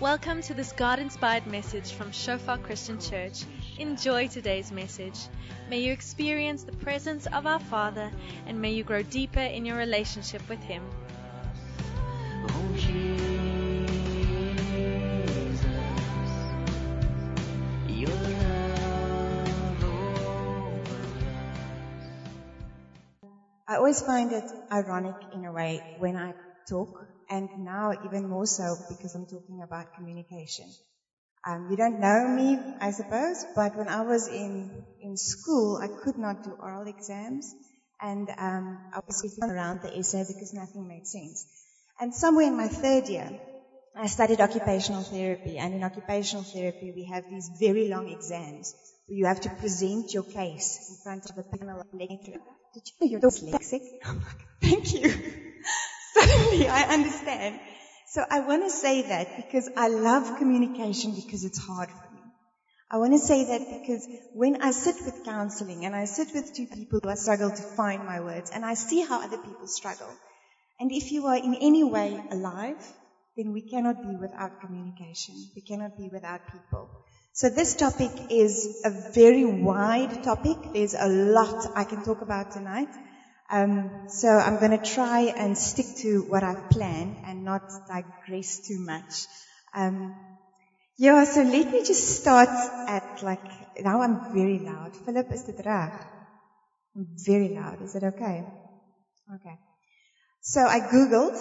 Welcome to this God inspired message from Shofar Christian Church. Enjoy today's message. May you experience the presence of our Father and may you grow deeper in your relationship with Him. I always find it ironic in a way when I talk, and now even more so because I'm talking about communication. Um, you don't know me, I suppose, but when I was in, in school, I could not do oral exams, and um, I was sitting around the essay because nothing made sense. And somewhere in my third year, I studied occupational therapy, and in occupational therapy, we have these very long exams where you have to present your case in front of a panel of lecturers. Did you know you're dyslexic? Thank you. Suddenly I understand. So I want to say that because I love communication because it's hard for me. I want to say that because when I sit with counseling and I sit with two people who I struggle to find my words and I see how other people struggle, and if you are in any way alive, then we cannot be without communication. We cannot be without people. So this topic is a very wide topic. There's a lot I can talk about tonight. Um, so I'm going to try and stick to what I've planned and not digress too much. Um, yeah, so let me just start at like, now I'm very loud. Philip, is it right? I'm very loud. Is it okay? Okay. So I Googled,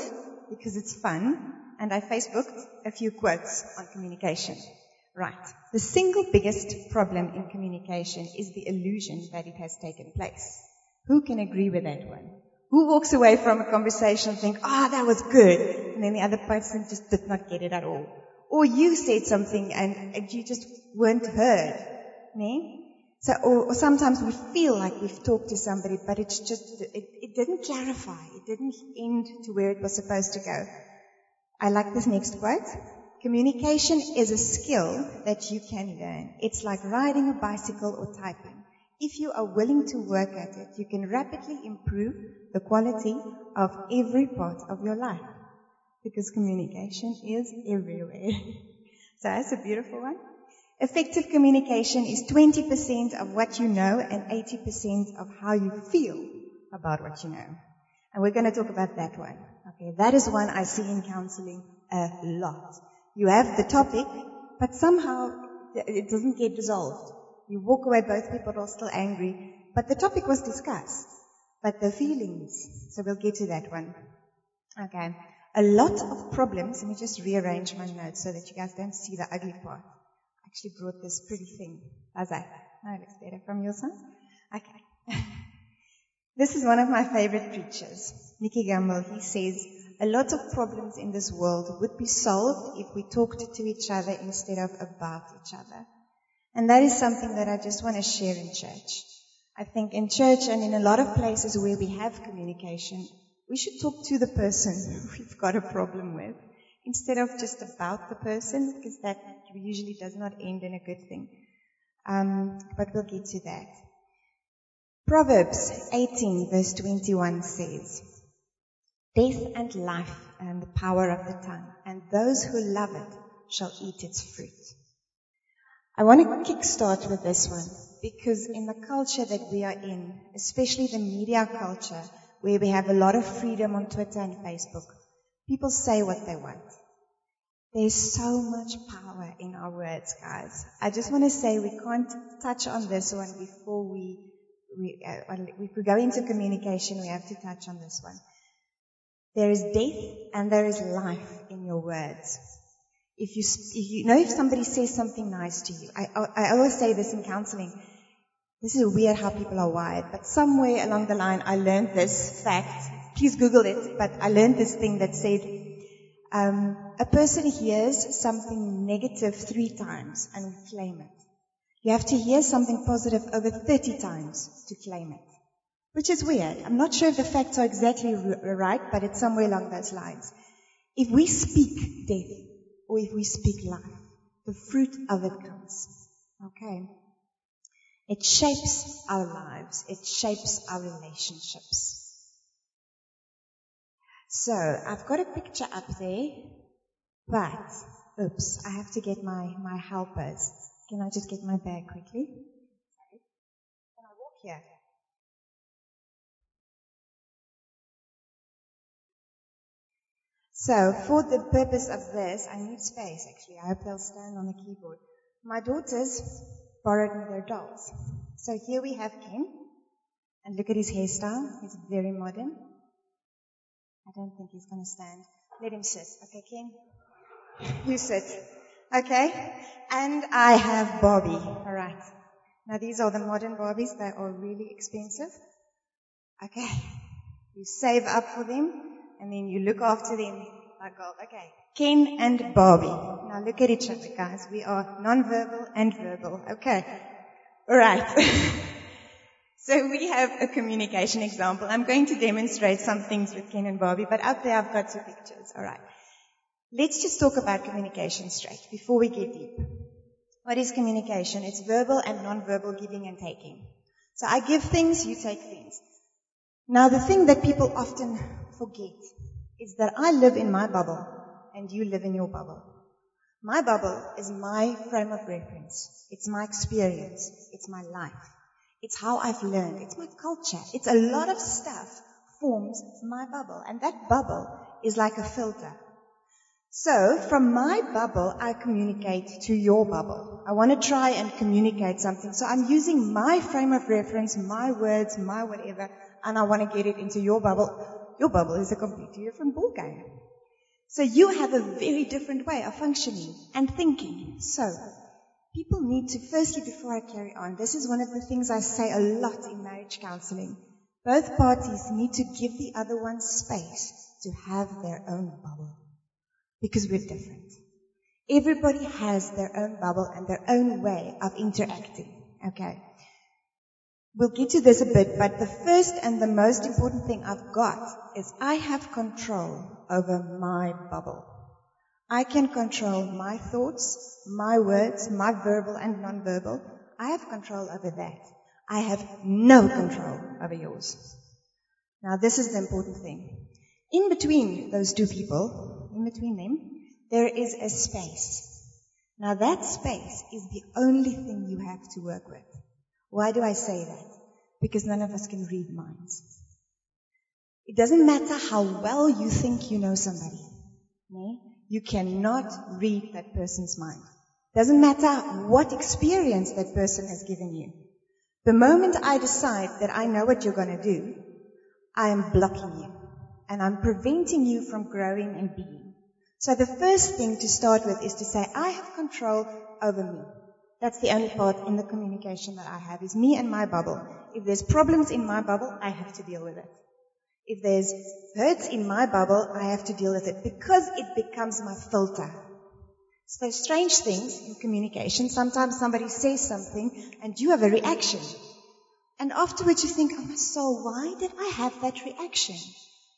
because it's fun, and I Facebooked a few quotes on communication. Right. The single biggest problem in communication is the illusion that it has taken place. Who can agree with that one? Who walks away from a conversation and think, ah, oh, that was good, and then the other person just did not get it at all? Or you said something and, and you just weren't heard. Ne? So, or, or, sometimes we feel like we've talked to somebody, but it's just, it, it didn't clarify. It didn't end to where it was supposed to go. I like this next quote. Communication is a skill that you can learn. It's like riding a bicycle or typing. If you are willing to work at it, you can rapidly improve the quality of every part of your life. Because communication is everywhere. so that's a beautiful one. Effective communication is 20% of what you know and 80% of how you feel about what you know. And we're going to talk about that one. Okay, that is one I see in counseling a lot. You have the topic, but somehow it doesn't get resolved. You walk away, both people are still angry, but the topic was discussed. But the feelings, so we'll get to that one. Okay. A lot of problems, let me just rearrange my notes so that you guys don't see the ugly part. I actually brought this pretty thing. How's that? Oh, it looks better from your side? Okay. this is one of my favorite preachers, Nicky Gumbel. He says, a lot of problems in this world would be solved if we talked to each other instead of about each other. And that is something that I just want to share in church. I think in church and in a lot of places where we have communication, we should talk to the person we've got a problem with instead of just about the person because that usually does not end in a good thing. Um, but we'll get to that. Proverbs 18 verse 21 says, Death and life and the power of the tongue, and those who love it shall eat its fruit. I want to kickstart with this one because in the culture that we are in, especially the media culture, where we have a lot of freedom on Twitter and Facebook, people say what they want. There's so much power in our words, guys. I just want to say we can't touch on this one before we, we uh, if we go into communication, we have to touch on this one. There is death and there is life in your words. If you, if you know if somebody says something nice to you, I, I always say this in counseling. This is weird how people are wired, but somewhere along the line I learned this fact. Please Google it, but I learned this thing that said, um, a person hears something negative three times and claim it. You have to hear something positive over 30 times to claim it which is weird. I'm not sure if the facts are exactly right, but it's somewhere along those lines. If we speak death or if we speak life, the fruit of it comes. Okay? It shapes our lives. It shapes our relationships. So, I've got a picture up there, but oops, I have to get my, my helpers. Can I just get my bag quickly? Can I walk here? So, for the purpose of this, I need space actually. I hope they'll stand on the keyboard. My daughters borrowed me their dolls. So here we have Ken. And look at his hairstyle. He's very modern. I don't think he's going to stand. Let him sit. Okay, Ken? You sit. Okay? And I have Barbie. Alright. Now these are the modern Barbies. They are really expensive. Okay. You save up for them and then you look after them like gold. Okay. Ken and Barbie. Now look at each other, guys. We are non-verbal and verbal. Okay. Alright. so we have a communication example. I'm going to demonstrate some things with Ken and Barbie, but up there I've got two pictures. Alright. Let's just talk about communication straight before we get deep. What is communication? It's verbal and non-verbal giving and taking. So I give things, you take things. Now the thing that people often forget is that I live in my bubble and you live in your bubble. My bubble is my frame of reference. It's my experience. It's my life. It's how I've learned. It's my culture. It's a lot of stuff forms my bubble and that bubble is like a filter. So from my bubble, I communicate to your bubble. I want to try and communicate something. So I'm using my frame of reference, my words, my whatever, and I want to get it into your bubble. Your bubble is a completely different ballgame. So you have a very different way of functioning and thinking. So people need to, firstly, before I carry on, this is one of the things I say a lot in marriage counseling. Both parties need to give the other one space to have their own bubble because we're different. Everybody has their own bubble and their own way of interacting. Okay. We'll get to this a bit, but the first and the most important thing I've got is I have control over my bubble. I can control my thoughts, my words, my verbal and non-verbal. I have control over that. I have no control over yours. Now this is the important thing. In between those two people, in between them, there is a space. Now that space is the only thing you have to work with. Why do I say that? Because none of us can read minds. It doesn't matter how well you think you know somebody. You cannot read that person's mind. Doesn't matter what experience that person has given you. The moment I decide that I know what you're going to do, I am blocking you and I'm preventing you from growing and being. So the first thing to start with is to say, I have control over me. That's the only part in the communication that I have is me and my bubble. If there's problems in my bubble, I have to deal with it. If there's hurts in my bubble, I have to deal with it because it becomes my filter. So strange things in communication. Sometimes somebody says something and you have a reaction. And afterwards you think, oh my soul, why did I have that reaction?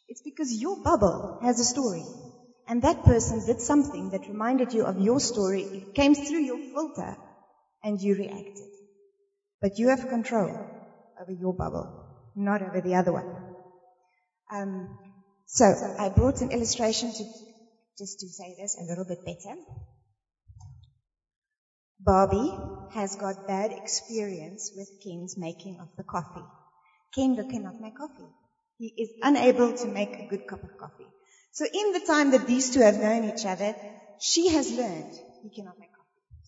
It's because your bubble has a story. And that person did something that reminded you of your story. It came through your filter and you reacted. But you have control over your bubble, not over the other one. Um, so I brought an illustration to just to say this a little bit better. Barbie has got bad experience with Ken's making of the coffee. Ken cannot make coffee. He is unable to make a good cup of coffee. So in the time that these two have known each other, she has learned he cannot make.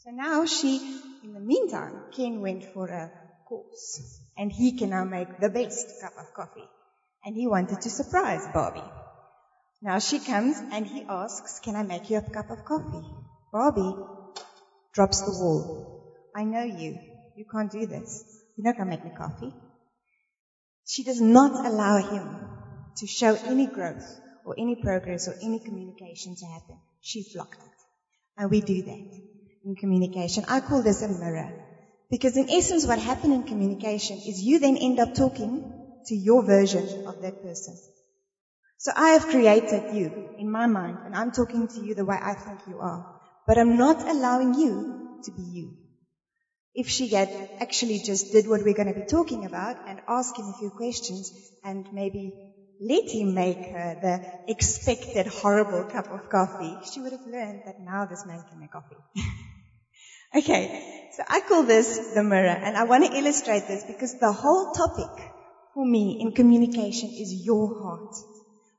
So now she, in the meantime, Ken went for a course and he can now make the best cup of coffee. And he wanted to surprise Barbie. Now she comes and he asks, can I make you a cup of coffee? Barbie drops the wall. I know you. You can't do this. You're not going to make me coffee. She does not allow him to show any growth or any progress or any communication to happen. She blocked it. And we do that in communication. I call this a mirror. Because in essence what happened in communication is you then end up talking to your version of that person. So I have created you in my mind and I'm talking to you the way I think you are. But I'm not allowing you to be you if she had actually just did what we're going to be talking about and ask him a few questions and maybe let him make her the expected horrible cup of coffee, she would have learned that now this man can make coffee. okay, so I call this the mirror, and I want to illustrate this because the whole topic for me in communication is your heart.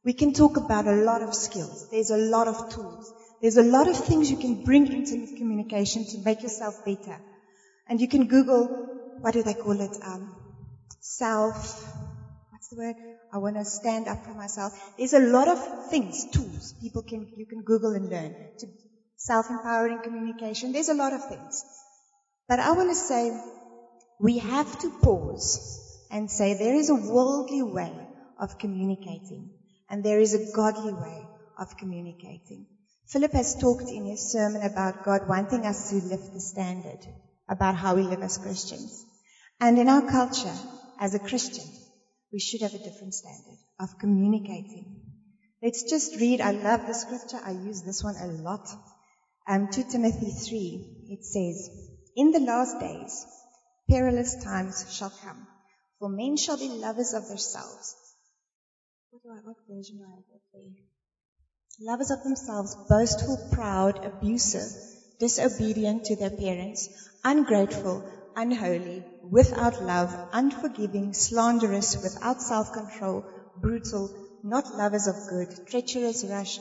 We can talk about a lot of skills. There's a lot of tools. There's a lot of things you can bring into communication to make yourself better. And you can Google, what do they call it? Um, self, what's the word? I want to stand up for myself. There's a lot of things, tools people can, you can Google and learn to self-empowering communication. There's a lot of things. But I want to say we have to pause and say there is a worldly way of communicating and there is a godly way of communicating. Philip has talked in his sermon about God wanting us to lift the standard about how we live as Christians. And in our culture, as a Christian, we should have a different standard of communicating. Let's just read. I love the scripture. I use this one a lot. Um, 2 Timothy 3, it says, In the last days, perilous times shall come, for men shall be lovers of themselves. What, do I, what version do I have? Lovers of themselves, boastful, proud, abusive, disobedient to their parents, ungrateful, unholy, without love, unforgiving, slanderous, without self-control, brutal, not lovers of good, treacherous, rash,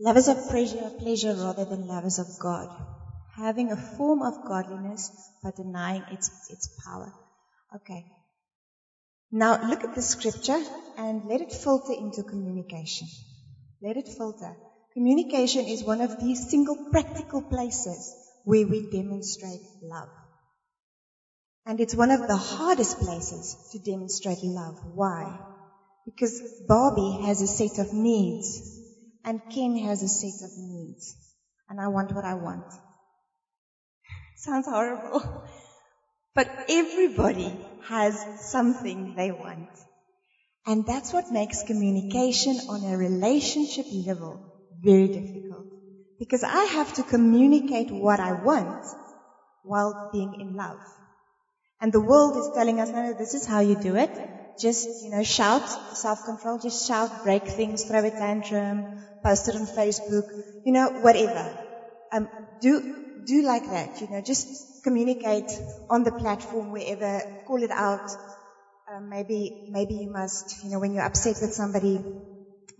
lovers of pleasure, pleasure rather than lovers of God, having a form of godliness but denying its, its power. Okay. Now look at the scripture and let it filter into communication. Let it filter. Communication is one of these single practical places where we demonstrate love. And it's one of the hardest places to demonstrate love. Why? Because Barbie has a set of needs and Ken has a set of needs. And I want what I want. Sounds horrible. But everybody has something they want. And that's what makes communication on a relationship level very difficult. Because I have to communicate what I want while being in love. And the world is telling us, no, no, this is how you do it. Just, you know, shout, self-control, just shout, break things, throw a tantrum, post it on Facebook, you know, whatever. Um, do, do like that, you know, just communicate on the platform wherever, call it out. Um, maybe, maybe you must, you know, when you're upset with somebody,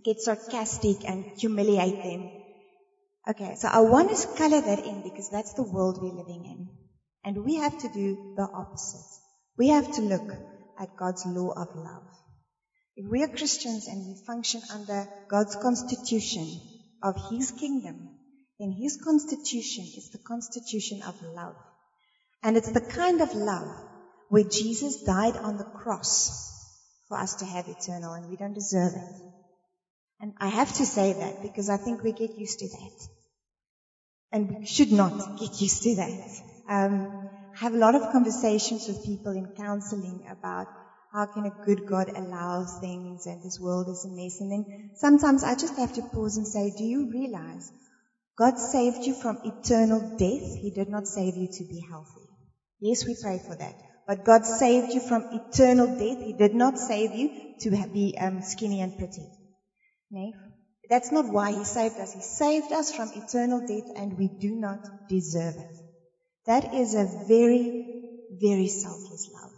get sarcastic and humiliate them. Okay, so I want to color that in because that's the world we're living in. And we have to do the opposite. We have to look at God's law of love. If we are Christians and we function under God's constitution of His kingdom, then His constitution is the constitution of love. And it's the kind of love where Jesus died on the cross for us to have eternal and we don't deserve it. And I have to say that because I think we get used to that. And we should not get used to that. Um, have a lot of conversations with people in counseling about how can a good God allow things and this world is a mess. And then sometimes I just have to pause and say, do you realize God saved you from eternal death? He did not save you to be healthy. Yes, we pray for that. But God saved you from eternal death. He did not save you to be um, skinny and pretty. No? That's not why He saved us. He saved us from eternal death and we do not deserve it. That is a very, very selfless love.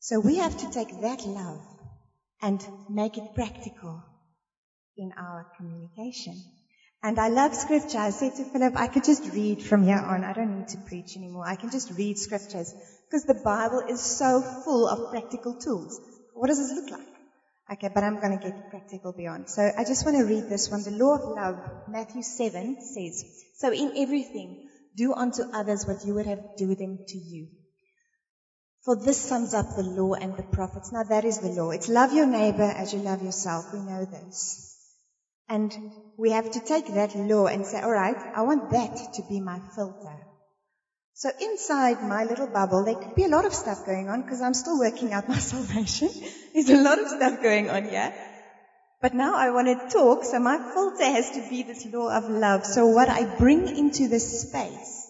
So we have to take that love and make it practical in our communication. And I love scripture. I said to Philip, I could just read from here on. I don't need to preach anymore. I can just read scriptures because the Bible is so full of practical tools. What does this look like? Okay, but I'm going to get practical beyond. So I just want to read this one. The law of love, Matthew 7 says, So in everything, do unto others what you would have do them to you. For this sums up the law and the prophets. Now that is the law. It's love your neighbor as you love yourself. We know this. And we have to take that law and say, alright, I want that to be my filter. So inside my little bubble, there could be a lot of stuff going on because I'm still working out my salvation. There's a lot of stuff going on here. But now I want to talk, so my filter has to be this law of love. So what I bring into this space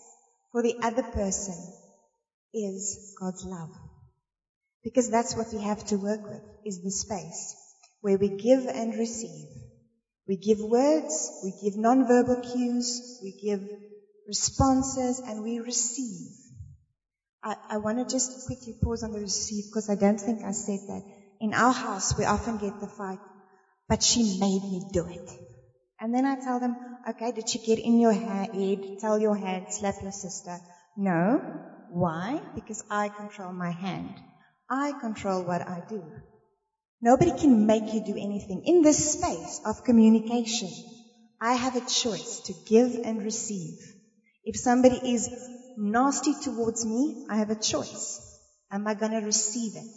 for the other person is God's love. Because that's what we have to work with, is the space. where we give and receive. We give words, we give nonverbal cues, we give responses, and we receive. I, I want to just quickly pause on the receive because I don't think I said that. In our house, we often get the fight, but she made me do it. And then I tell them, okay, did she get in your head, tell your head, slap your sister? No. Why? Because I control my hand. I control what I do. Nobody can make you do anything. In this space of communication, I have a choice to give and receive. If somebody is nasty towards me, I have a choice. Am I going to receive it?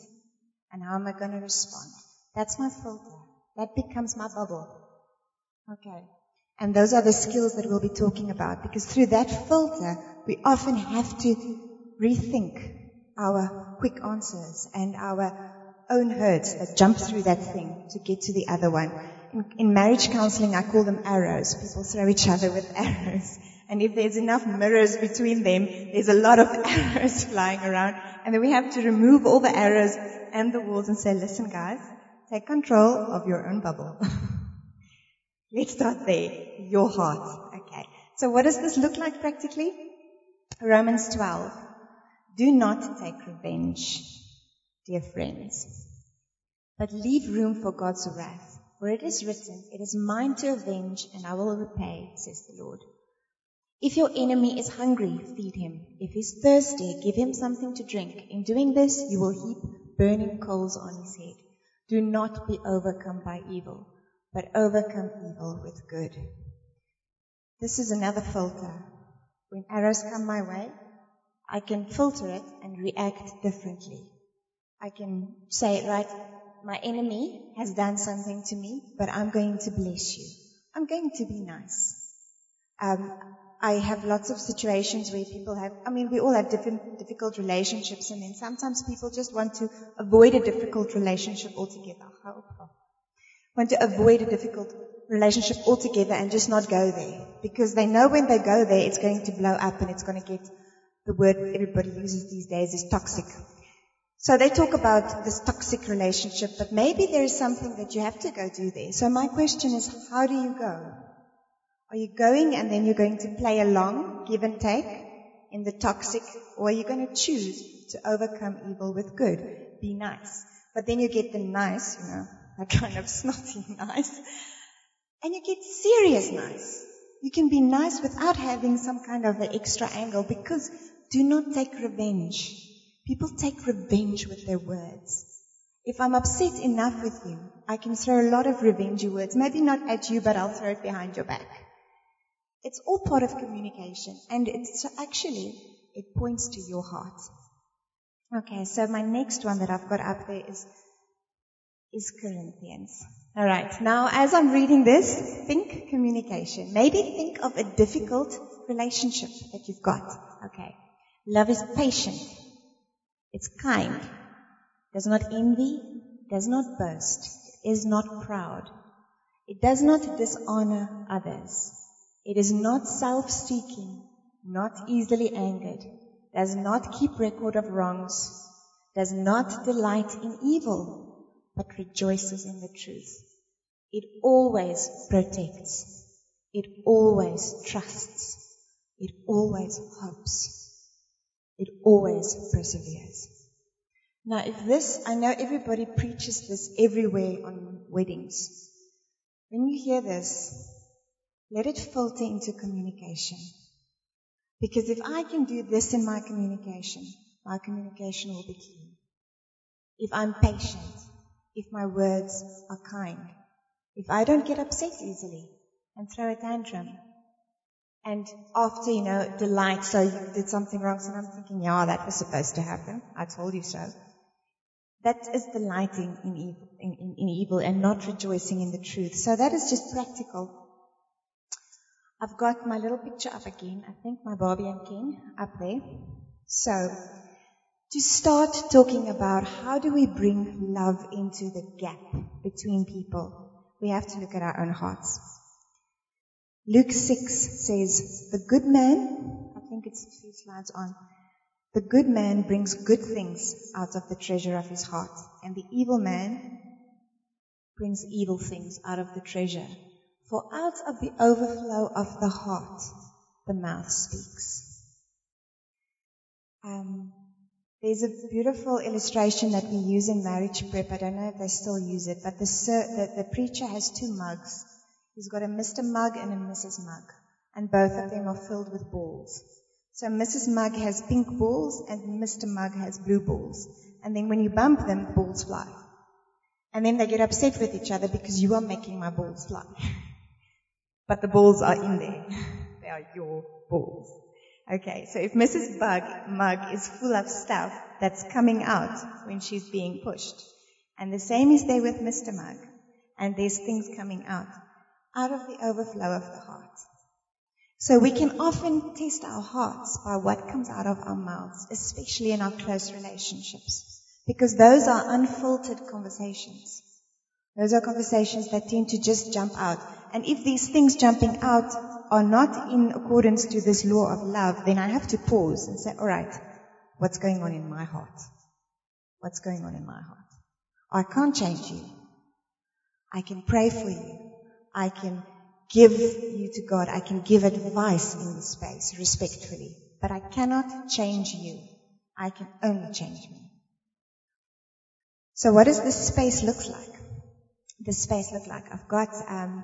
And how am I going to respond? That's my filter. That becomes my bubble. Okay. And those are the skills that we'll be talking about because through that filter, we often have to rethink our quick answers and our own hurts that jump through that thing to get to the other one. In, in marriage counseling, I call them arrows. People throw each other with arrows. And if there's enough mirrors between them, there's a lot of arrows flying around. And then we have to remove all the arrows and the walls and say, listen guys, take control of your own bubble. Let's start there. Your heart. Okay. So what does this look like practically? Romans 12. Do not take revenge, dear friends, but leave room for God's wrath. For it is written, it is mine to avenge and I will repay, says the Lord. If your enemy is hungry, feed him. If he's thirsty, give him something to drink. In doing this, you will heap burning coals on his head. Do not be overcome by evil, but overcome evil with good. This is another filter. When arrows come my way, I can filter it and react differently. I can say, right, my enemy has done something to me, but I'm going to bless you. I'm going to be nice. Um, I have lots of situations where people have, I mean, we all have different, difficult relationships and then sometimes people just want to avoid a difficult relationship altogether. Want to avoid a difficult relationship altogether and just not go there. Because they know when they go there, it's going to blow up and it's going to get, the word everybody uses these days is toxic. So they talk about this toxic relationship, but maybe there is something that you have to go do there. So my question is, how do you go? Are you going and then you're going to play along, give and take in the toxic, or are you going to choose to overcome evil with good? Be nice. But then you get the nice, you know, that kind of snotty nice, and you get serious nice. You can be nice without having some kind of an extra angle because do not take revenge. People take revenge with their words. If I'm upset enough with you, I can throw a lot of revengey words. Maybe not at you, but I'll throw it behind your back. It's all part of communication and it's actually, it points to your heart. Okay, so my next one that I've got up there is, is Corinthians. Alright, now as I'm reading this, think communication. Maybe think of a difficult relationship that you've got. Okay. Love is patient. It's kind. Does not envy. Does not boast. Is not proud. It does not dishonor others. It is not self-seeking, not easily angered, does not keep record of wrongs, does not delight in evil, but rejoices in the truth. It always protects. It always trusts. It always hopes. It always perseveres. Now, if this, I know everybody preaches this everywhere on weddings. When you hear this, let it filter into communication. Because if I can do this in my communication, my communication will be clean. If I'm patient, if my words are kind, if I don't get upset easily and throw a tantrum, and after, you know, delight, so you did something wrong, so I'm thinking, yeah, that was supposed to happen. I told you so. That is delighting in evil, in, in, in evil and not rejoicing in the truth. So that is just practical. I've got my little picture up again. I think my Barbie and Ken up there. So, to start talking about how do we bring love into the gap between people, we have to look at our own hearts. Luke 6 says, the good man, I think it's a few slides on, the good man brings good things out of the treasure of his heart, and the evil man brings evil things out of the treasure. For out of the overflow of the heart, the mouth speaks. Um, there's a beautiful illustration that we use in marriage prep. I don't know if they still use it, but the, the, the preacher has two mugs. He's got a Mr. Mug and a Mrs. Mug, and both of them are filled with balls. So Mrs. Mug has pink balls and Mr. Mug has blue balls. And then when you bump them, the balls fly. And then they get upset with each other because you are making my balls fly. but the balls are in there. they are your balls. Okay, so if Mrs. Bug Mug is full of stuff that's coming out when she's being pushed, and the same is there with Mr. Mug, and there's things coming out, out of the overflow of the heart. So we can often test our hearts by what comes out of our mouths, especially in our close relationships, because those are unfiltered conversations. Those are conversations that tend to just jump out. And if these things jumping out are not in accordance to this law of love, then I have to pause and say, all right, what's going on in my heart? What's going on in my heart? I can't change you. I can pray for you. I can give you to God. I can give advice in this space respectfully, but I cannot change you. I can only change me. So what does this space look like? This space look like? I've got, um,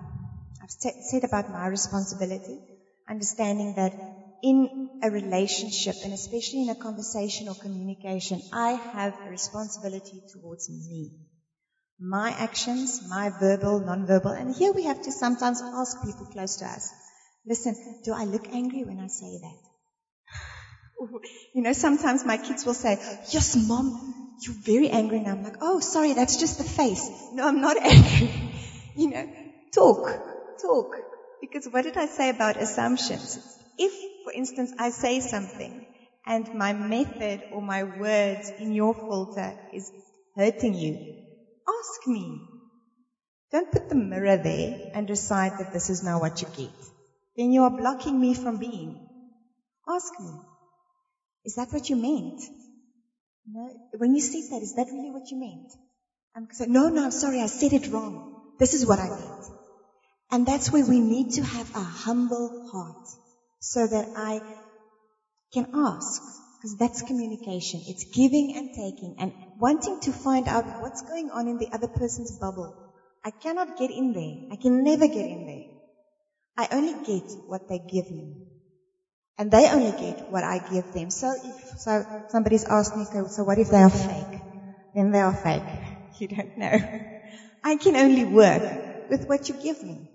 I've said about my responsibility, understanding that in a relationship and especially in a conversation or communication, I have a responsibility towards me. My actions, my verbal, non-verbal, and here we have to sometimes ask people close to us, listen, do I look angry when I say that? you know, sometimes my kids will say, yes, mom, you're very angry now. I'm like, oh, sorry, that's just the face. No, I'm not angry. you know, talk talk. Because what did I say about assumptions? If, for instance, I say something and my method or my words in your filter is hurting you, ask me. Don't put the mirror there and decide that this is now what you get. Then you are blocking me from being. Ask me. Is that what you meant? No. When you said that, is that really what you meant? I'm saying, no, no, I'm sorry, I said it wrong. This is what I meant. And that's where we need to have a humble heart so that I can ask, because that's communication. It's giving and taking and wanting to find out what's going on in the other person's bubble. I cannot get in there. I can never get in there. I only get what they give me. And they only get what I give them. So if, so somebody's asked me, so what if they are fake? Then they are fake. You don't know. I can only work with what you give me.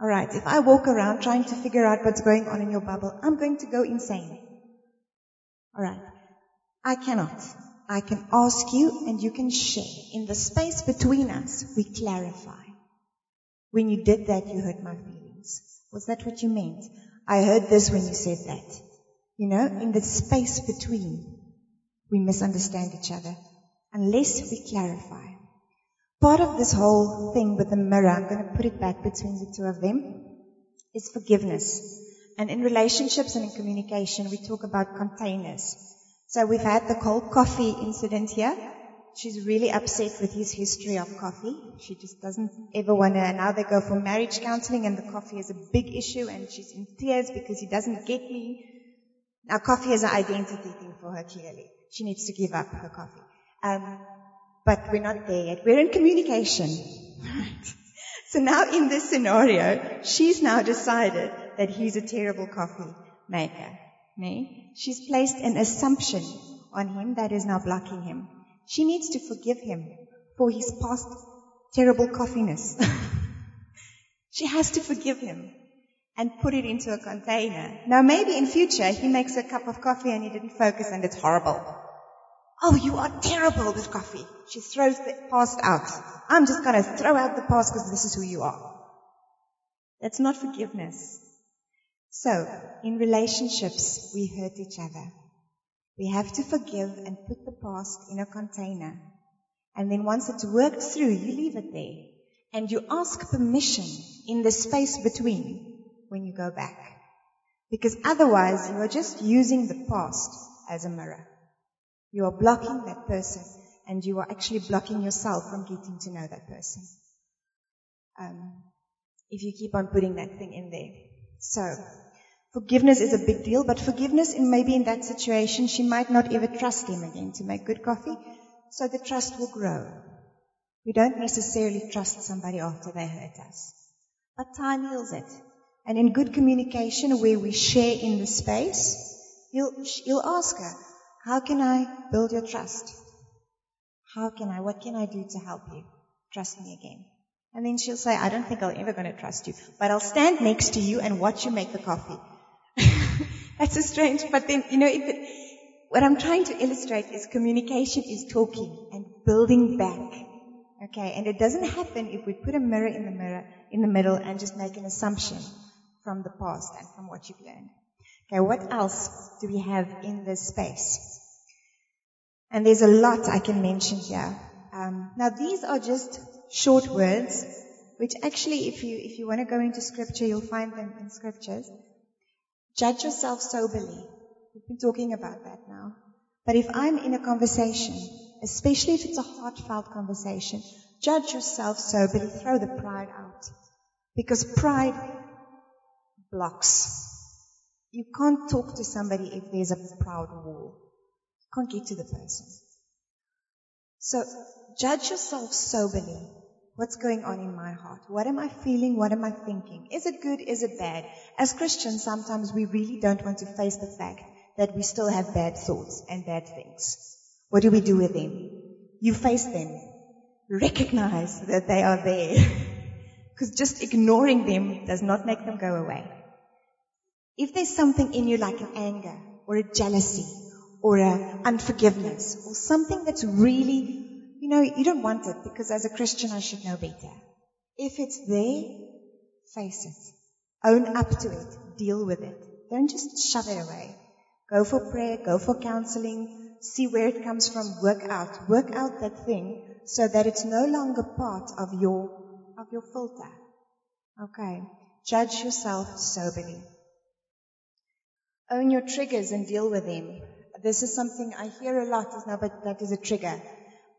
Alright, if I walk around trying to figure out what's going on in your bubble, I'm going to go insane. Alright. I cannot. I can ask you and you can share. In the space between us, we clarify. When you did that, you hurt my feelings. Was that what you meant? I heard this when you said that. You know, in the space between, we misunderstand each other. Unless we clarify. Part of this whole thing with the mirror, I'm going to put it back between the two of them, is forgiveness. And in relationships and in communication, we talk about containers. So we've had the cold coffee incident here. She's really upset with his history of coffee. She just doesn't ever want to, And now they go for marriage counseling and the coffee is a big issue and she's in tears because he doesn't get me. Now coffee is an identity thing for her clearly. She needs to give up her coffee. Um, but we're not there yet. We're in communication. Right. So now in this scenario, she's now decided that he's a terrible coffee maker. Me? She's placed an assumption on him that is now blocking him. She needs to forgive him for his past terrible coffeeness. she has to forgive him and put it into a container. Now maybe in future he makes a cup of coffee and he didn't focus and it's horrible. Oh, you are terrible with coffee. She throws the past out. I'm just going to throw out the past because this is who you are. That's not forgiveness. So, in relationships, we hurt each other. We have to forgive and put the past in a container. And then once it's worked through, you leave it there. And you ask permission in the space between when you go back. Because otherwise you are just using the past as a mirror. You are blocking that person. and you are actually blocking yourself from getting to know that person. Um, if you keep on putting that thing in there. So, forgiveness is a big deal, but forgiveness in maybe in that situation, she might not ever trust him again to make good coffee, so the trust will grow. We don't necessarily trust somebody after they hurt us. But time heals it. And in good communication where we share in the space, you'll, you'll ask her, how can I build your trust? How can I, what can I do to help you? Trust me again. And then she'll say, I don't think I'm ever going to trust you, but I'll stand next to you and watch you make the coffee. That's a strange, but then, you know, it, what I'm trying to illustrate is communication is talking and building back. Okay, and it doesn't happen if we put a mirror in the mirror, in the middle and just make an assumption from the past and from what you've learned. Okay, what else do we have in this space? And there's a lot I can mention here. Um, now these are just short words, which actually, if you if you want to go into scripture, you'll find them in scriptures. Judge yourself soberly. We've been talking about that now. But if I'm in a conversation, especially if it's a heartfelt conversation, judge yourself soberly. Throw the pride out, because pride blocks. You can't talk to somebody if there's a proud wall. Can't get to the person. So judge yourself soberly. What's going on in my heart? What am I feeling? What am I thinking? Is it good? Is it bad? As Christians, sometimes we really don't want to face the fact that we still have bad thoughts and bad things. What do we do with them? You face them. Recognize that they are there. Because just ignoring them does not make them go away. If there's something in you like an anger or a jealousy or a unforgiveness or something that's really you know, you don't want it because as a Christian I should know better. If it's there, face it. Own up to it. Deal with it. Don't just shove it away. Go for prayer, go for counseling, see where it comes from, work out. Work out that thing so that it's no longer part of your, of your filter. Okay. Judge yourself soberly. Own your triggers and deal with them. This is something I hear a lot, now, but that is a trigger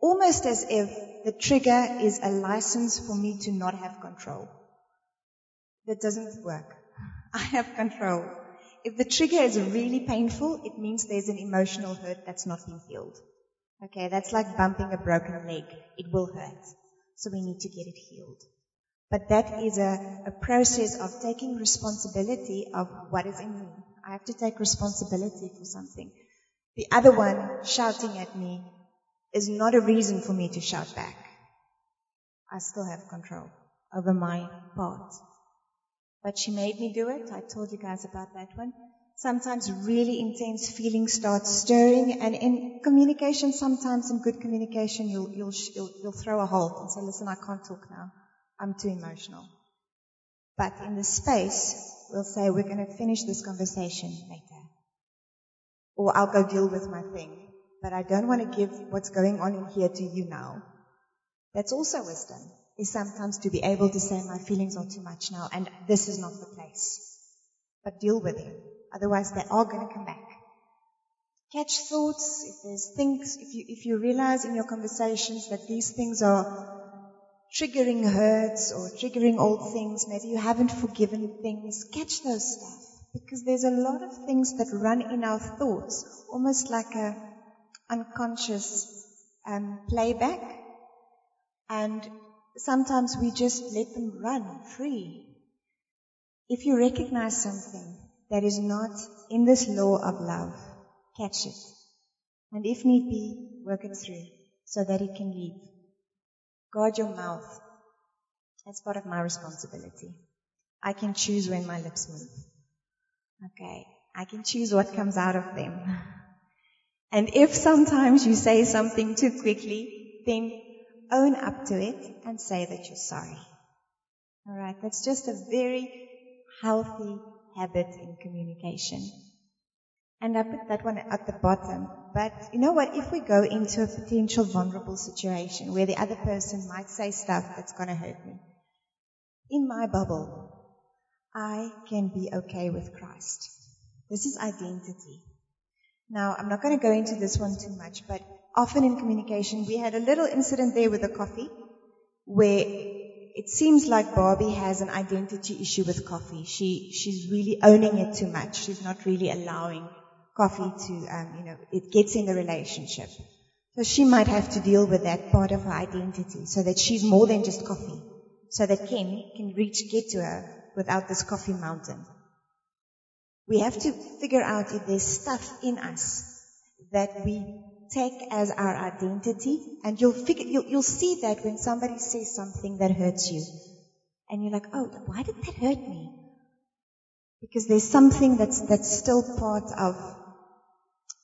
almost as if the trigger is a license for me to not have control. That doesn't work. I have control. If the trigger is really painful, it means there's an emotional hurt that's not been healed. Okay, that's like bumping a broken leg. It will hurt. So we need to get it healed. But that is a, a process of taking responsibility of what is in me. I have to take responsibility for something. The other one shouting at me is not a reason for me to shout back. I still have control over my part. But she made me do it. I told you guys about that one. Sometimes really intense feelings start stirring and in communication, sometimes in good communication, you'll, you'll, you'll, you'll throw a halt and say, listen, I can't talk now. I'm too emotional. But in the space, we'll say, we're going to finish this conversation later. Or I'll go deal with my thing but I don't want to give what's going on in here to you now. That's also wisdom, is sometimes to be able to say my feelings are too much now and this is not the place. But deal with them. Otherwise they are going to come back. Catch thoughts, if there's things, if you, if you realize in your conversations that these things are triggering hurts or triggering old things, maybe you haven't forgiven things, catch those stuff. Because there's a lot of things that run in our thoughts, almost like a, unconscious um, playback, and sometimes we just let them run free. If you recognize something that is not in this law of love, catch it. And if need be, work it through so that it can leave. Guard your mouth. That's part of my responsibility. I can choose when my lips move. Okay. I can choose what comes out of them. And if sometimes you say something too quickly, then own up to it and say that you're sorry. Alright, that's just a very healthy habit in communication. And I put that one at the bottom. But you know what? If we go into a potential vulnerable situation where the other person might say stuff that's going to hurt me, in my bubble, I can be okay with Christ. This is identity. Now, I'm not going to go into this one too much, but often in communication. We had a little incident there with the coffee where it seems like Barbie has an identity issue with coffee. She, she's really owning it too much. She's not really allowing coffee to, um, you know, it gets in the relationship. So she might have to deal with that part of her identity so that she's more than just coffee. So that Ken can reach, get to her without this coffee mountain. We have to figure out if there's stuff in us that we take as our identity and you'll figure, you'll, you'll see that when somebody says something that hurts you and you're like, oh, why did that hurt me? Because there's something that's, that's still part of,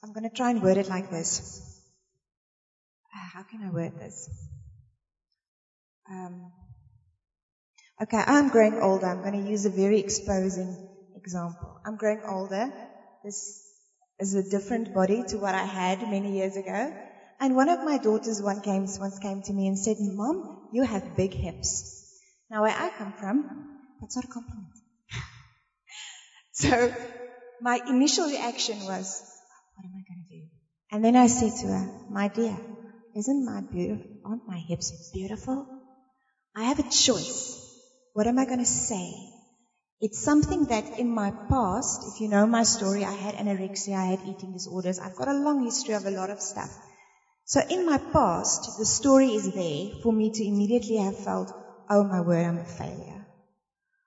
I'm going to try and word it like this. Ah, how can I word this? Um, okay, I'm growing older. I'm going to use a very exposing example. I'm growing older. This is a different body to what I had many years ago. And one of my daughters came, once came to me and said, Mom, you have big hips. Now where I come from, that's not a compliment. so my initial reaction was, what am I going to do? And then I said to her, my dear, isn't my beautiful, aren't my hips beautiful? I have a choice. What am I going to say? It's something that in my past, if you know my story, I had anorexia, I had eating disorders. I've got a long history of a lot of stuff. So in my past, the story is there for me to immediately have felt, oh my word, I'm a failure.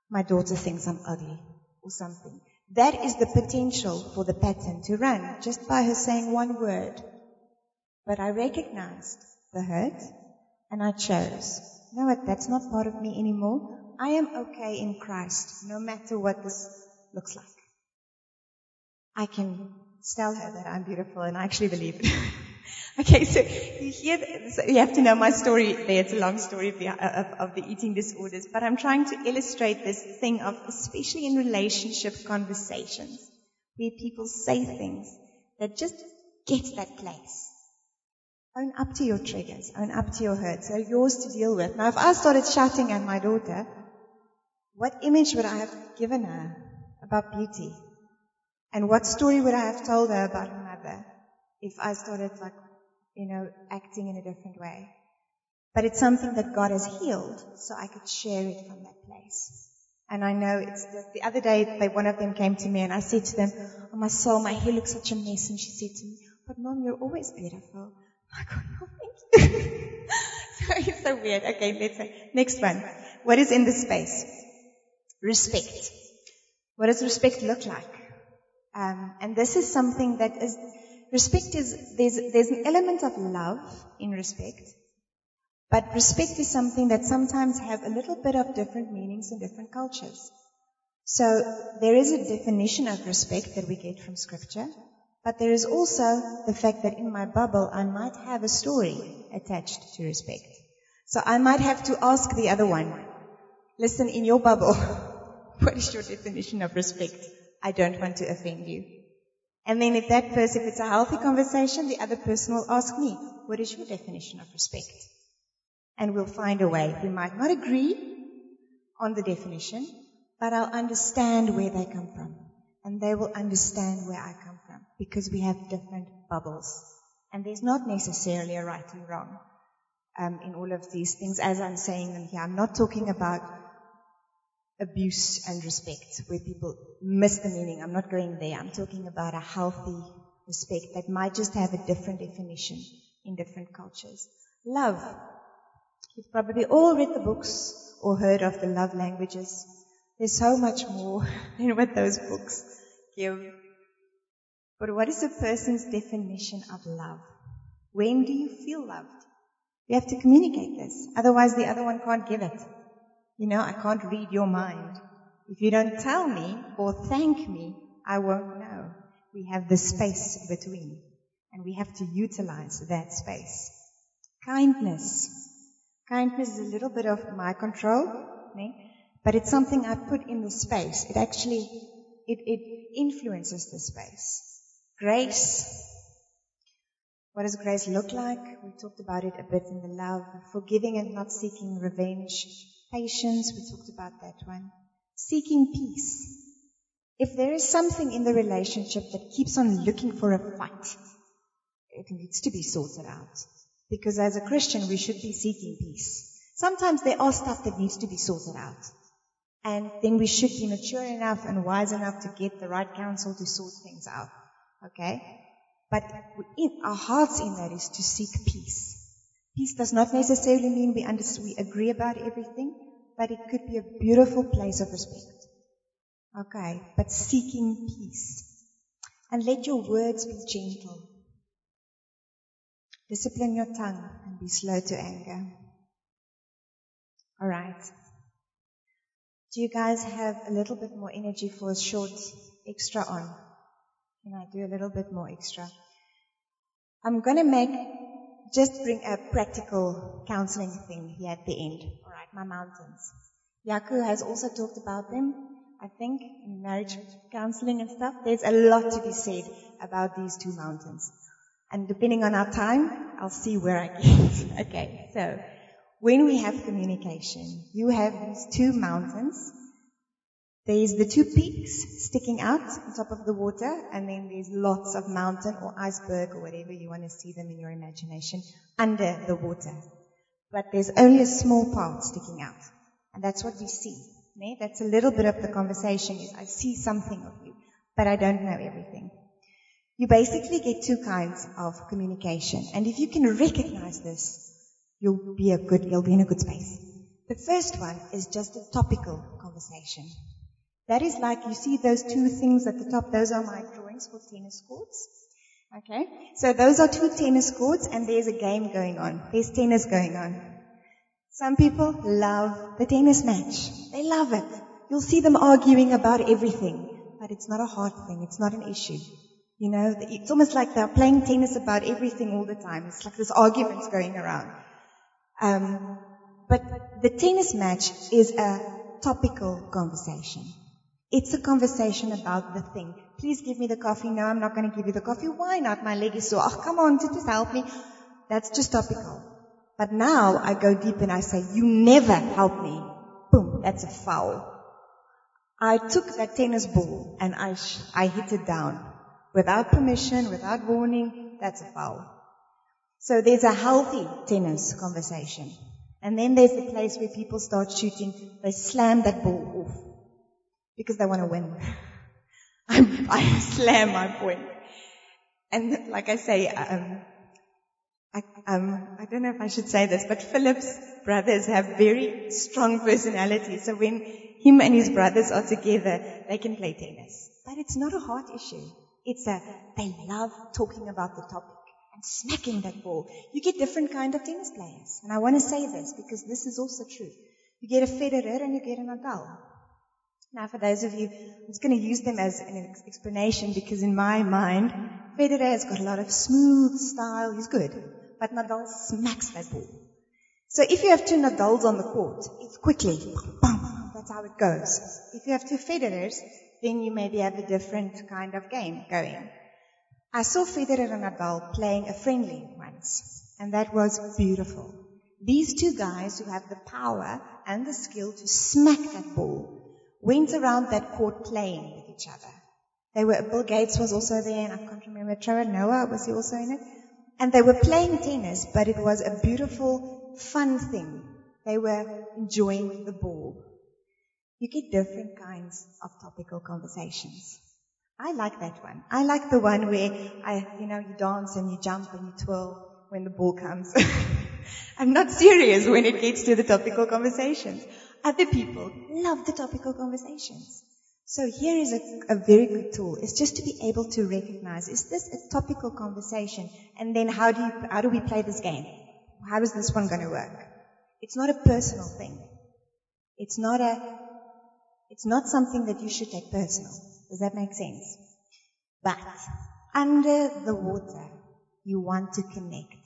My daughter thinks I'm ugly or something. That is the potential for the pattern to run just by her saying one word. But I recognized the hurt and I chose. You know what? That's not part of me anymore. I am okay in Christ, no matter what this looks like. I can tell her that I'm beautiful and I actually believe it. okay, so you hear, so you have to know my story there. It's a long story of the, of the eating disorders, but I'm trying to illustrate this thing of, especially in relationship conversations, where people say things that just get that place. Own up to your triggers. Own up to your hurts. They're yours to deal with. Now, if I started shouting at my daughter, what image would I have given her about beauty? And what story would I have told her about her mother if I started like, you know, acting in a different way? But it's something that God has healed, so I could share it from that place. And I know it's the, the other day, they, one of them came to me and I said to them, oh my soul, my hair looks such a mess. And she said to me, but mom, you're always beautiful. I go, oh, thank you. so it's so weird. Okay, let's say, next one. What is in the space? Respect. What does respect look like? Um, and this is something that is, respect is, there's, there's an element of love in respect, but respect is something that sometimes have a little bit of different meanings in different cultures. So there is a definition of respect that we get from scripture, but there is also the fact that in my bubble I might have a story attached to respect. So I might have to ask the other one, listen, in your bubble, what is your definition of respect? I don't want to offend you. And then if that person, if it's a healthy conversation, the other person will ask me, what is your definition of respect? And we'll find a way. We might not agree on the definition, but I'll understand where they come from. And they will understand where I come from because we have different bubbles. And there's not necessarily a right and wrong um, in all of these things. As I'm saying them here, I'm not talking about abuse and respect, where people miss the meaning. I'm not going there. I'm talking about a healthy respect that might just have a different definition in different cultures. Love. You've probably all read the books or heard of the love languages. There's so much more than what those books give. But what is a person's definition of love? When do you feel loved? You have to communicate this. Otherwise the other one can't give it. You know, I can't read your mind. If you don't tell me or thank me, I won't know. We have the space between and we have to utilize that space. Kindness. Kindness is a little bit of my control, but it's something I put in the space. It actually, it, it influences the space. Grace. What does grace look like? We talked about it a bit in the love, forgiving and not seeking revenge. Patience, we talked about that one. Seeking peace. If there is something in the relationship that keeps on looking for a fight, it needs to be sorted out. Because as a Christian, we should be seeking peace. Sometimes there are stuff that needs to be sorted out. And then we should be mature enough and wise enough to get the right counsel to sort things out. Okay? But in, our hearts in that is to seek peace. Peace does not necessarily mean we, under, we agree about everything, but it could be a beautiful place of respect. Okay, but seeking peace. And let your words be gentle. Discipline your tongue and be slow to anger. Alright. Do you guys have a little bit more energy for a short extra on? Can I do a little bit more extra? I'm gonna make, just bring a practical counseling thing here at the end. Alright, my mountains. Jaco has also talked about them, I think, in marriage counseling and stuff. There's a lot to be said about these two mountains. And depending on our time, I'll see where I get. okay, so when we have communication, you have these two mountains. There's the two peaks sticking out on top of the water, and then there's lots of mountain or iceberg or whatever you want to see them in your imagination under the water. But there's only a small part sticking out. And that's what we see. That's a little bit of the conversation is I see something of you, but I don't know everything. You basically get two kinds of communication. And if you can recognize this, you'll be a good, you'll be in a good space. The first one is just a topical conversation. That is like you see those two things at the top. Those are my drawings for tennis courts. Okay. So those are two tennis courts and there's a game going on. There's tennis going on. Some people love the tennis match. They love it. You'll see them arguing about everything, but it's not a hard thing. It's not an issue. You know, it's almost like they're playing tennis about everything all the time. It's like this argument's going around. Um, but the tennis match is a topical conversation. It's a conversation about the thing. Please give me the coffee. No, I'm not going to give you the coffee. Why not? My leg is sore. Oh, come on, just help me. That's just topical. But now I go deep and I say, you never help me. Boom, that's a foul. I took that tennis ball and I, sh- I hit it down. Without permission, without warning, that's a foul. So there's a healthy tennis conversation. And then there's the place where people start shooting, they slam that ball off. Because they want to win. I, I slam my point. And like I say, um, I, um, I don't know if I should say this, but Philip's brothers have very strong personalities. So when him and his brothers are together, they can play tennis. But it's not a hard issue. It's a, they love talking about the topic and smacking that ball. You get different kind of tennis players. And I want to say this because this is also true. You get a Federer and you get a Nadal. Now for those of you, I'm just going to use them as an explanation because in my mind, Federer has got a lot of smooth style. He's good. But Nadal smacks that ball. So if you have two Nadals on the court, it's quickly, bam, that's how it goes. If you have two Federers, then you maybe have a different kind of game going. I saw Federer and Nadal playing a friendly once, and that was beautiful. These two guys who have the power and the skill to smack that ball went around that court playing with each other. They were, Bill Gates was also there, and I can't remember, Trevor Noah, was he also in it? And they were playing tennis, but it was a beautiful, fun thing. They were enjoying the ball. You get different kinds of topical conversations. I like that one. I like the one where I, you know, you dance and you jump and you twirl when the ball comes. I'm not serious when it gets to the topical conversations. Other people love the topical conversations. So here is a, a, very good tool. It's just to be able to recognize, is this a topical conversation? And then how do you, how do we play this game? How is this one going to work? It's not a personal thing. It's not a, it's not something that you should take personal. Does that make sense? But under the water, you want to connect.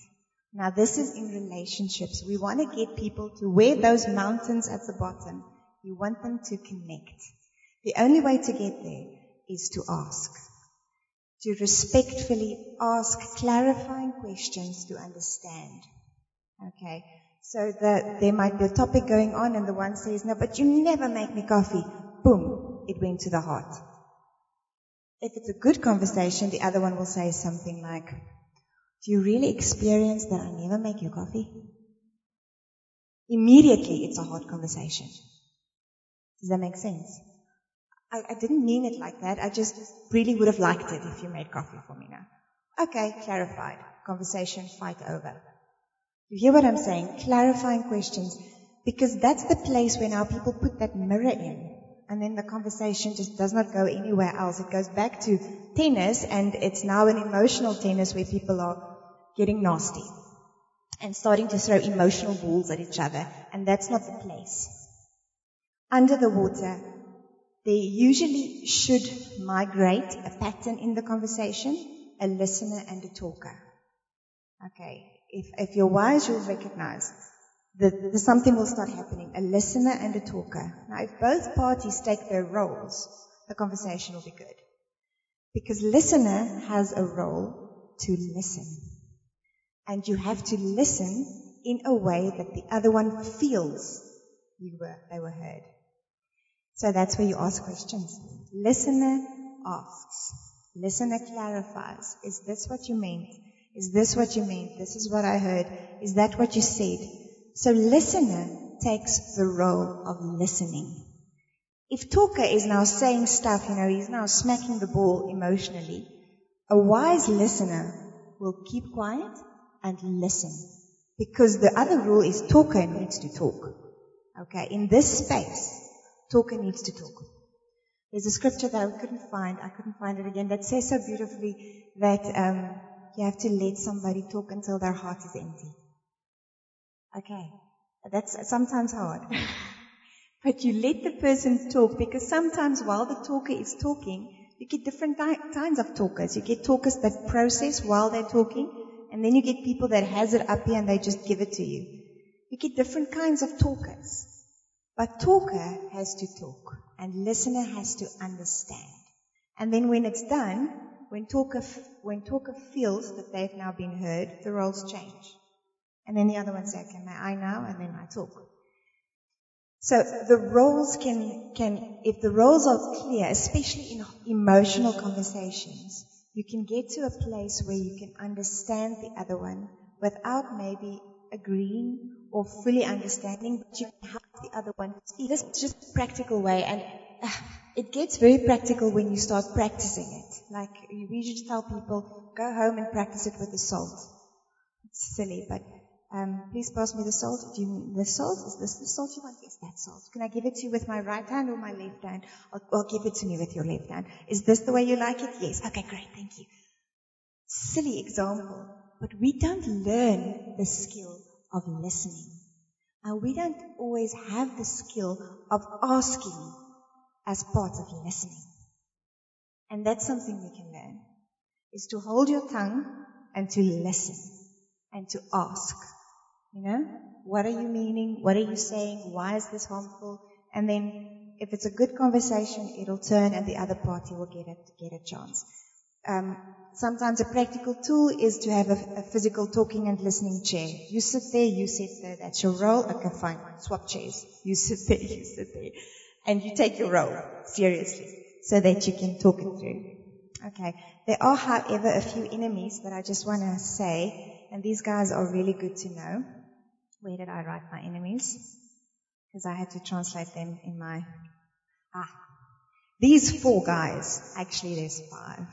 Now this is in relationships. We want to get people to where those mountains at the bottom, you want them to connect. The only way to get there is to ask. To respectfully ask clarifying questions to understand. Okay. So that there might be a topic going on and the one says, no, but you never make me coffee. Boom. It went to the heart. If it's a good conversation, the other one will say something like, Do you really experience that I never make you coffee? Immediately, it's a hard conversation. Does that make sense? I, I didn't mean it like that. I just really would have liked it if you made coffee for me now. Okay, clarified. Conversation, fight over. You hear what I'm saying? Clarifying questions. Because that's the place where now people put that mirror in. And then the conversation just does not go anywhere else. It goes back to tennis and it's now an emotional tennis where people are getting nasty and starting to throw emotional balls at each other. And that's not the place. Under the water, there usually should migrate a pattern in the conversation, a listener and a talker. Okay. If, if you're wise, you'll recognize that something will start happening. A listener and a talker. Now, if both parties take their roles, the conversation will be good. Because listener has a role to listen. And you have to listen in a way that the other one feels you were, they were heard. So that's where you ask questions. Listener asks. Listener clarifies. Is this what you meant? Is this what you meant? This is what I heard. Is that what you said? So listener takes the role of listening. If talker is now saying stuff, you know, he's now smacking the ball emotionally, a wise listener will keep quiet and listen. Because the other rule is talker needs to talk. Okay, in this space, talker needs to talk. There's a scripture that I couldn't find, I couldn't find it again, that says so beautifully that um, you have to let somebody talk until their heart is empty. Okay, that's sometimes hard. but you let the person talk because sometimes while the talker is talking, you get different kinds of talkers. You get talkers that process while they're talking, and then you get people that has it up here and they just give it to you. You get different kinds of talkers. But talker has to talk and listener has to understand. And then when it's done, when talker, when talker feels that they've now been heard, the roles change. And then the other one says, okay, may I now? And then I talk. So the roles can, can, if the roles are clear, especially in emotional conversations, you can get to a place where you can understand the other one without maybe agreeing or fully understanding, but you can help the other one. This is just a practical way, and uh, it gets very practical when you start practicing it. Like we usually tell people, go home and practice it with the salt. It's silly, but um, please pass me the salt. Do you the salt? Is this the salt you want? Yes, that salt. Can I give it to you with my right hand or my left hand? I'll, I'll give it to me with your left hand. Is this the way you like it? Yes. Okay, great. Thank you. Silly example, but we don't learn the skill of listening. And we don't always have the skill of asking as part of listening. And that's something we can learn, is to hold your tongue and to listen and to ask. You know, what are you meaning? What are you saying? Why is this harmful? And then if it's a good conversation, it'll turn and the other party will get a, get a chance. Um, sometimes a practical tool is to have a, a, physical talking and listening chair. You sit there, you sit there. That's your role. Okay, fine. Swap chairs. You sit there, you sit there. And you take your role seriously so that you can talk it through. Okay. There are, however, a few enemies that I just want to say, and these guys are really good to know. Where did I write my enemies? Because I had to translate them in my, ah. These four guys, actually there's five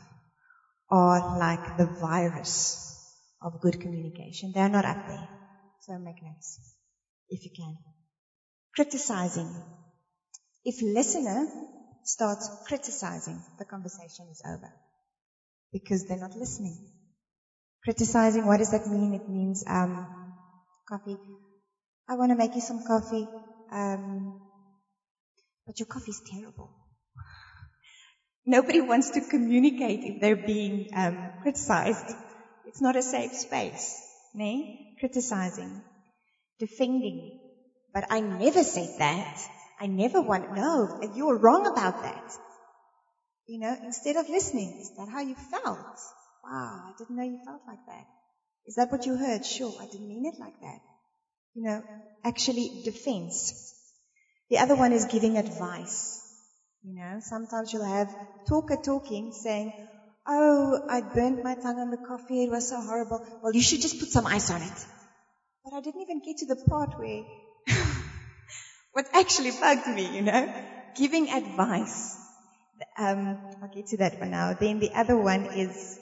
are like the virus of good communication. They're not up there. So make notes, if you can. Criticizing. If listener starts criticizing, the conversation is over. Because they're not listening. Criticizing, what does that mean? It means, um, coffee. I want to make you some coffee, um, but your coffee's terrible. Nobody wants to communicate if they're being um, criticized. It's not a safe space. Nee? Criticizing. Defending. But I never said that. I never want, no, you're wrong about that. You know, instead of listening, is that how you felt? Wow, I didn't know you felt like that. Is that what you heard? Sure, I didn't mean it like that. You know, actually defense. The other one is giving advice. You know, sometimes you'll have talker talking saying, Oh, I burnt my tongue on the coffee. It was so horrible. Well, you should just put some ice on it. But I didn't even get to the part where what actually bugged me, you know, giving advice. Um, I'll get to that one now. Then the other one is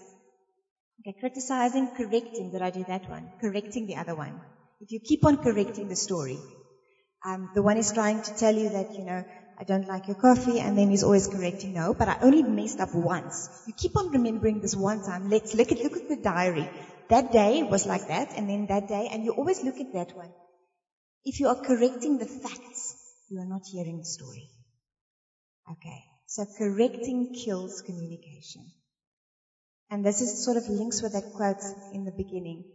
okay, criticizing, correcting. Did I do that one? Correcting the other one. If you keep on correcting the story, um, the one is trying to tell you that you know I don't like your coffee, and then he's always correcting, no, but I only messed up once. You keep on remembering this one time. Let's look at, look at the diary. That day was like that, and then that day, and you always look at that one. If you are correcting the facts, you are not hearing the story. Okay. So correcting kills communication. And this is sort of links with that quote in the beginning.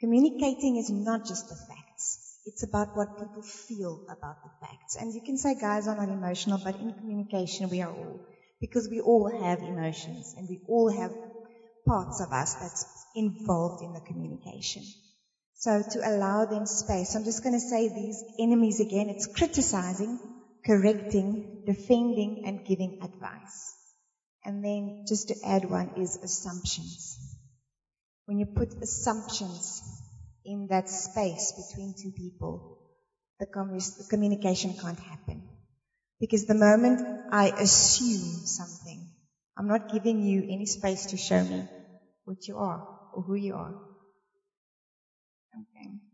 Communicating is not just the facts. It's about what people feel about the facts. And you can say guys are not emotional, but in communication we are all. Because we all have emotions and we all have parts of us that's involved in the communication. So to allow them space, I'm just going to say these enemies again. It's criticizing, correcting, defending, and giving advice. And then just to add one is assumptions. When you put assumptions in that space between two people, the, the communication can't happen. Because the moment I assume something, I'm not giving you any space to show me what you are or who you are. Okay.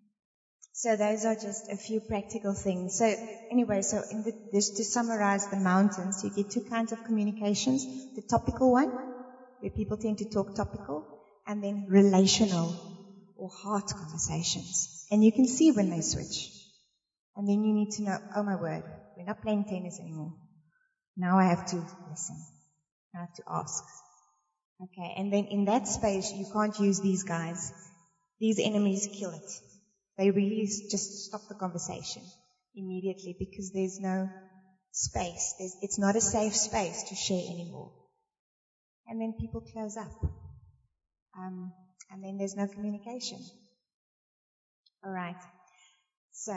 So those are just a few practical things. So anyway, so in the, just to summarize the mountains, you get two kinds of communications. The topical one, where people tend to talk topical, and then relational or heart conversations. And you can see when they switch. And then you need to know, oh my word, we're not playing tennis anymore. Now I have to listen. I have to ask. Okay, and then in that space, you can't use these guys. These enemies kill it. They really just stop the conversation immediately because there's no space. There's, it's not a safe space to share anymore. And then people close up. Um, and then there's no communication. All right. So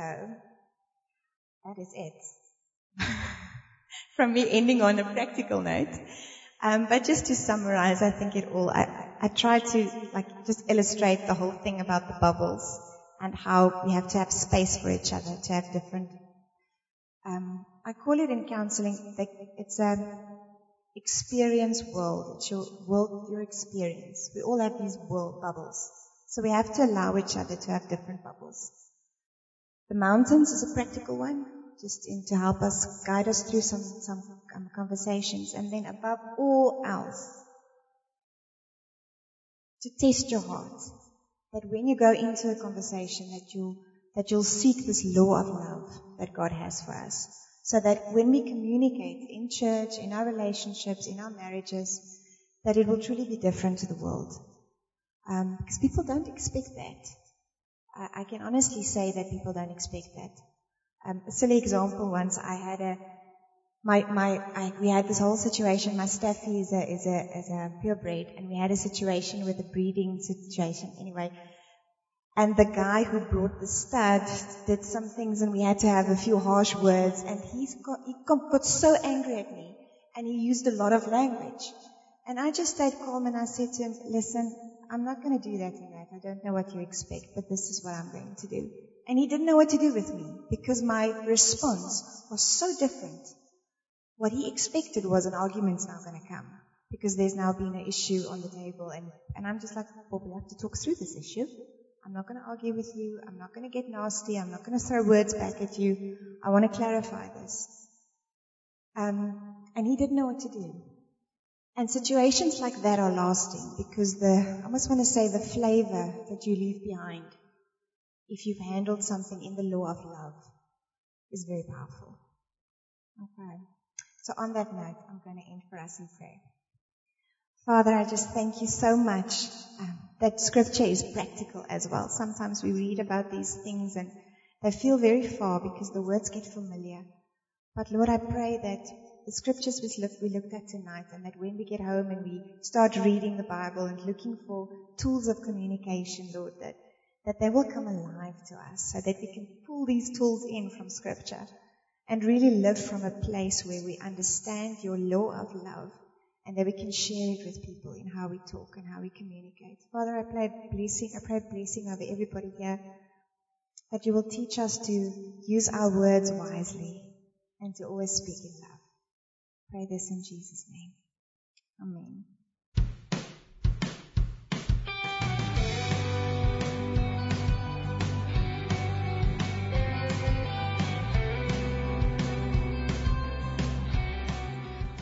that is it. From me ending on a practical note. Um, but just to summarize, I think it all, I, I try to like just illustrate the whole thing about the bubbles and how we have to have space for each other to have different, um, I call it in counseling, it's an experience world. It's your world, your experience. We all have these world bubbles. So we have to allow each other to have different bubbles. The mountains is a practical one, just in to help us guide us through some, some um, conversations. And then above all else, to test your heart. That when you go into a conversation that you that you'll seek this law of love that God has for us. So that when we communicate in church, in our relationships, in our marriages, that it will truly be different to the world. Um, because people don't expect that. I, I, can honestly say that people don't expect that. Um, a silly example once, I had a, my, my, I, we had this whole situation, my staffy is a, is a, is a purebred, and we had a situation with a breeding situation. Anyway, and the guy who brought the stud did some things and we had to have a few harsh words and he's got, he got so angry at me and he used a lot of language. And I just stayed calm and I said to him, listen, I'm not going to do that that. I don't know what you expect, but this is what I'm going to do. And he didn't know what to do with me because my response was so different. What he expected was an argument's now going to come because there's now been an issue on the table and, and I'm just like, well, we have to talk through this issue. I'm not going to argue with you. I'm not going to get nasty. I'm not going to throw words back at you. I want to clarify this. Um, and he didn't know what to do. And situations like that are lasting because the, I almost want to say the flavor that you leave behind if you've handled something in the law of love is very powerful. Okay. So on that note, I'm going to end for us in prayer. Father, I just thank you so much um, that scripture is practical as well. Sometimes we read about these things and they feel very far because the words get familiar. But Lord, I pray that the scriptures we, looked at tonight and that when we get home and we start reading the Bible and looking for tools of communication, Lord, that, that they will come alive to us so that we can pull these tools in from scripture and really live from a place where we understand your law of love and that we can share it with people in how we talk and how we communicate. Father, I pray blessing, I pray blessing over everybody here that you will teach us to use our words wisely and to always speak in love. Pray this in Jesus' name. Amen.